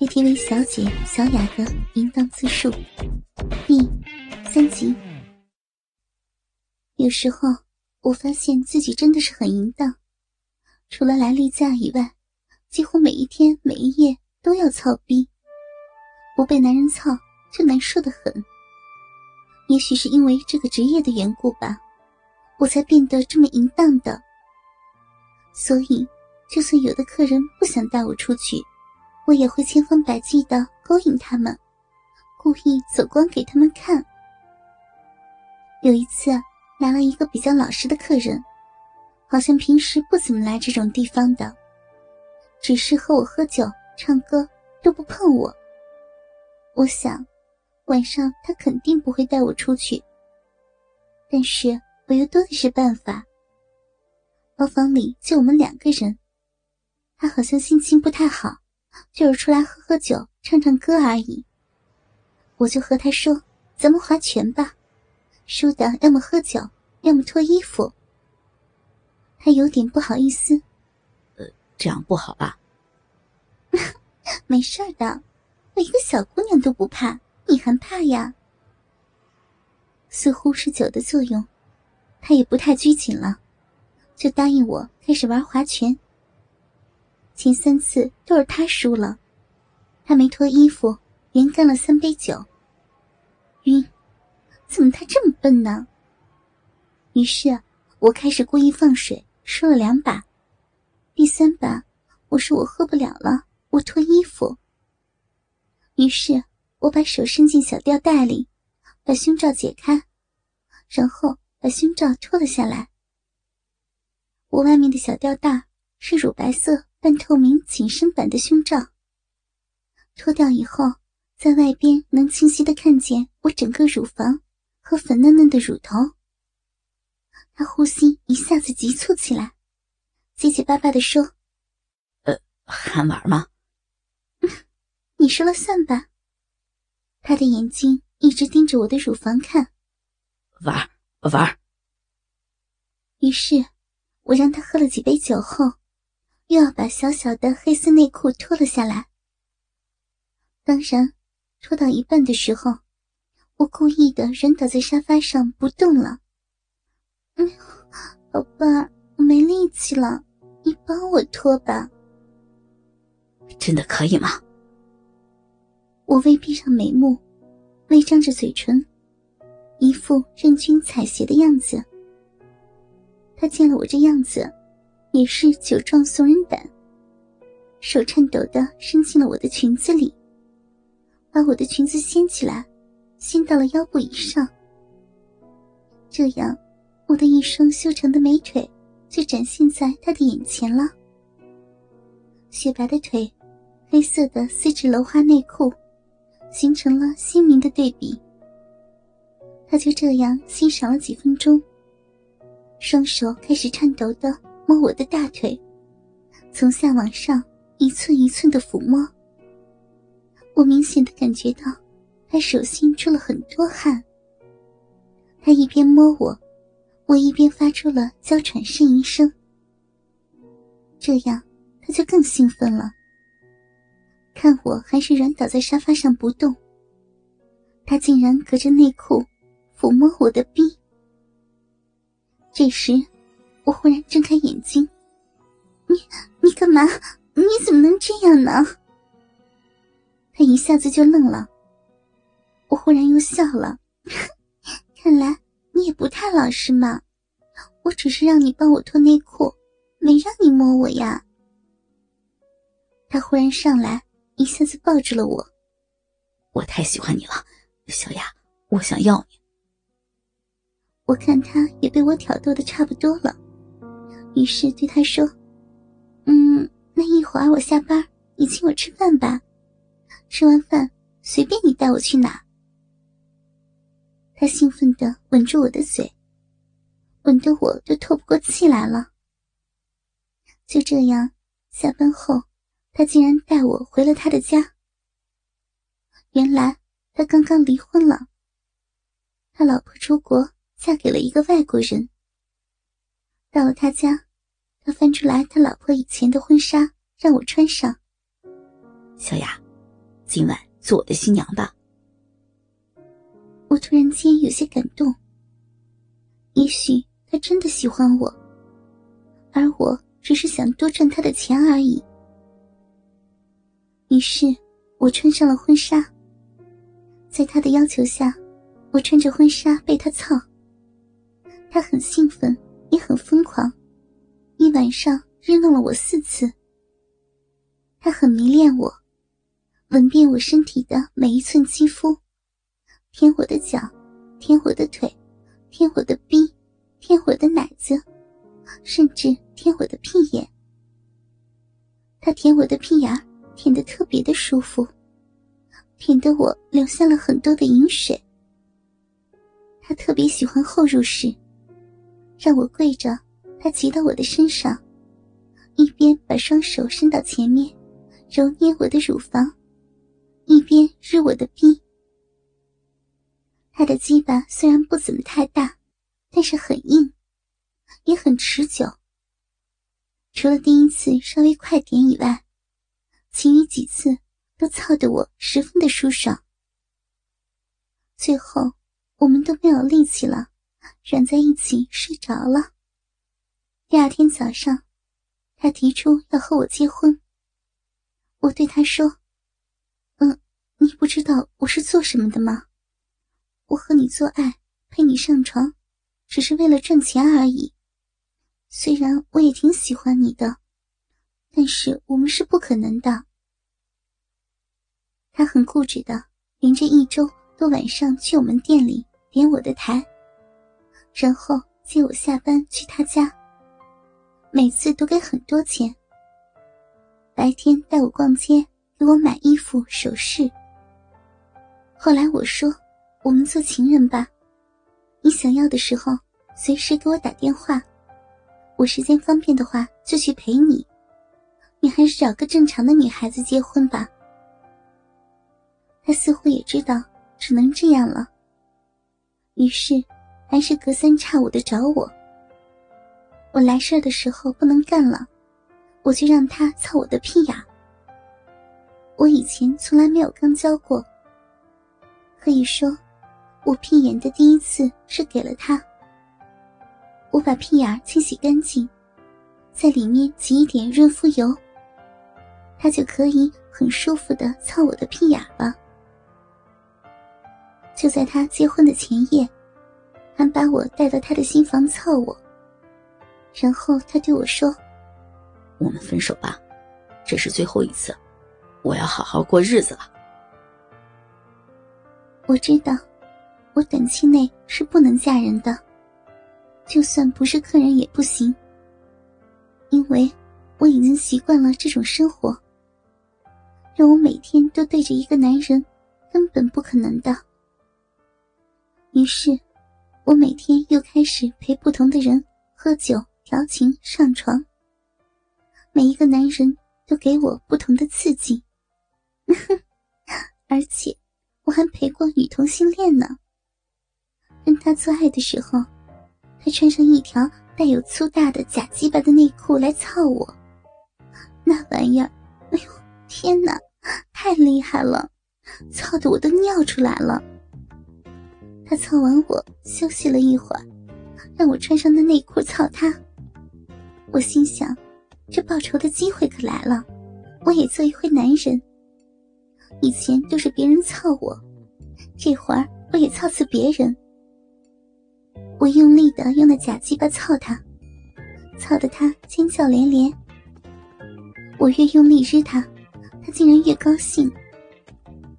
KTV 小姐小雅的淫荡自述第三集。有时候我发现自己真的是很淫荡，除了来例假以外，几乎每一天每一夜都要操逼。不被男人操就难受的很。也许是因为这个职业的缘故吧，我才变得这么淫荡的。所以，就算有的客人不想带我出去。我也会千方百计的勾引他们，故意走光给他们看。有一次来了一个比较老实的客人，好像平时不怎么来这种地方的，只是和我喝酒、唱歌都不碰我。我想晚上他肯定不会带我出去，但是我又多的是办法。包房里就我们两个人，他好像心情不太好。就是出来喝喝酒、唱唱歌而已。我就和他说：“咱们划拳吧，输的要么喝酒，要么脱衣服。”他有点不好意思：“呃，这样不好吧？”“ 没事的，我一个小姑娘都不怕，你还怕呀？”似乎是酒的作用，他也不太拘谨了，就答应我开始玩划拳。前三次都是他输了，他没脱衣服，连干了三杯酒。晕，怎么他这么笨呢？于是我开始故意放水，输了两把。第三把，我说我喝不了了，我脱衣服。于是我把手伸进小吊带里，把胸罩解开，然后把胸罩脱了下来。我外面的小吊带是乳白色。半透明紧身版的胸罩脱掉以后，在外边能清晰的看见我整个乳房和粉嫩嫩的乳头。他呼吸一下子急促起来，结结巴巴的说：“呃，还玩吗？你说了算吧。”他的眼睛一直盯着我的乳房看。玩玩。于是，我让他喝了几杯酒后。又要把小小的黑色内裤脱了下来。当然，脱到一半的时候，我故意的软倒在沙发上不动了。嗯，宝贝儿，我没力气了，你帮我脱吧。真的可以吗？我微闭上眉目，微张着嘴唇，一副任君采撷的样子。他见了我这样子。也是酒壮怂人胆，手颤抖的伸进了我的裙子里，把我的裙子掀起来，掀到了腰部以上。这样，我的一双修长的美腿就展现在他的眼前了。雪白的腿，黑色的丝质镂花内裤，形成了鲜明的对比。他就这样欣赏了几分钟，双手开始颤抖的。摸我的大腿，从下往上一寸一寸的抚摸。我明显的感觉到，他手心出了很多汗。他一边摸我，我一边发出了娇喘呻吟声。这样他就更兴奋了。看我还是软倒在沙发上不动，他竟然隔着内裤抚摸我的臂。这时。我忽然睁开眼睛，你你干嘛？你怎么能这样呢？他一下子就愣了。我忽然又笑了，看来你也不太老实嘛。我只是让你帮我脱内裤，没让你摸我呀。他忽然上来，一下子抱住了我。我太喜欢你了，小雅，我想要你。我看他也被我挑逗的差不多了。于是对他说：“嗯，那一会儿我下班，你请我吃饭吧。吃完饭随便你带我去哪。”他兴奋地吻住我的嘴，吻得我都透不过气来了。就这样，下班后，他竟然带我回了他的家。原来他刚刚离婚了，他老婆出国嫁给了一个外国人。到了他家，他翻出来他老婆以前的婚纱，让我穿上。小雅，今晚做我的新娘吧。我突然间有些感动。也许他真的喜欢我，而我只是想多赚他的钱而已。于是，我穿上了婚纱。在他的要求下，我穿着婚纱被他操。他很兴奋，也很疯狂，一晚上日弄了我四次。他很迷恋我，吻遍我身体的每一寸肌肤，舔我的脚，舔我的腿，舔我的逼，舔我的奶子，甚至舔我的屁眼。他舔我的屁眼，舔得特别的舒服。舔得我流下了很多的饮水。他特别喜欢后入式，让我跪着，他骑到我的身上，一边把双手伸到前面，揉捏我的乳房，一边日我的逼。他的鸡巴虽然不怎么太大，但是很硬，也很持久。除了第一次稍微快点以外，其余几次。都操得我十分的舒爽。最后，我们都没有力气了，软在一起睡着了。第二天早上，他提出要和我结婚。我对他说：“嗯，你不知道我是做什么的吗？我和你做爱，陪你上床，只是为了赚钱而已。虽然我也挺喜欢你的，但是我们是不可能的。”他很固执的，连着一周都晚上去我们店里点我的台，然后接我下班去他家。每次都给很多钱。白天带我逛街，给我买衣服首饰。后来我说：“我们做情人吧，你想要的时候随时给我打电话，我时间方便的话就去陪你。你还是找个正常的女孩子结婚吧。”他似乎也知道只能这样了，于是还是隔三差五的找我。我来事儿的时候不能干了，我就让他操我的屁眼。我以前从来没有刚交过，可以说，我屁眼的第一次是给了他。我把屁眼清洗干净，在里面挤一点润肤油，他就可以很舒服的操我的屁眼了。就在他结婚的前夜，还把我带到他的新房操我。然后他对我说：“我们分手吧，这是最后一次，我要好好过日子了。”我知道，我短期内是不能嫁人的，就算不是客人也不行，因为我已经习惯了这种生活。让我每天都对着一个男人，根本不可能的。于是，我每天又开始陪不同的人喝酒、调情、上床。每一个男人都给我不同的刺激，而且我还陪过女同性恋呢。跟他做爱的时候，他穿上一条带有粗大的假鸡巴的内裤来操我，那玩意儿，哎呦天哪，太厉害了，操的我都尿出来了。他操完我，休息了一会儿，让我穿上那内裤操他。我心想，这报仇的机会可来了，我也做一回男人。以前都是别人操我，这会儿我也操次别人。我用力的用那假鸡巴操他，操得他尖叫连连。我越用力日他，他竟然越高兴。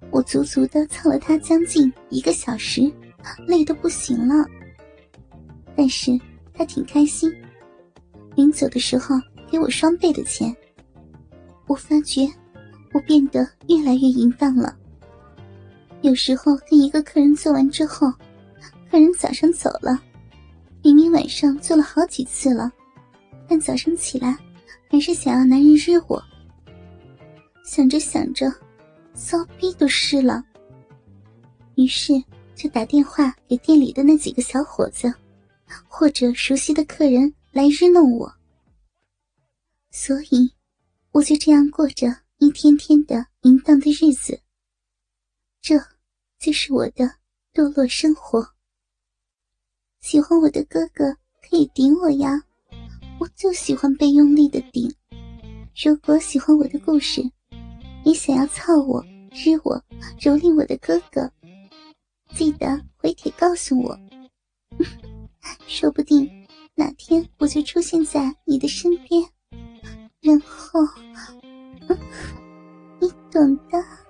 我足足的操了他将近一个小时。累得不行了，但是他挺开心。临走的时候给我双倍的钱。我发觉我变得越来越淫荡了。有时候跟一个客人做完之后，客人早上走了，明明晚上做了好几次了，但早上起来还是想要男人日我。想着想着，骚逼都湿了。于是。就打电话给店里的那几个小伙子，或者熟悉的客人来日弄我。所以，我就这样过着一天天的淫荡的日子。这就是我的堕落生活。喜欢我的哥哥可以顶我呀，我就喜欢被用力的顶。如果喜欢我的故事，也想要操我、日我、蹂躏我的哥哥，记得回帖告诉我。说不定哪天我就出现在你的身边。然后 你懂的。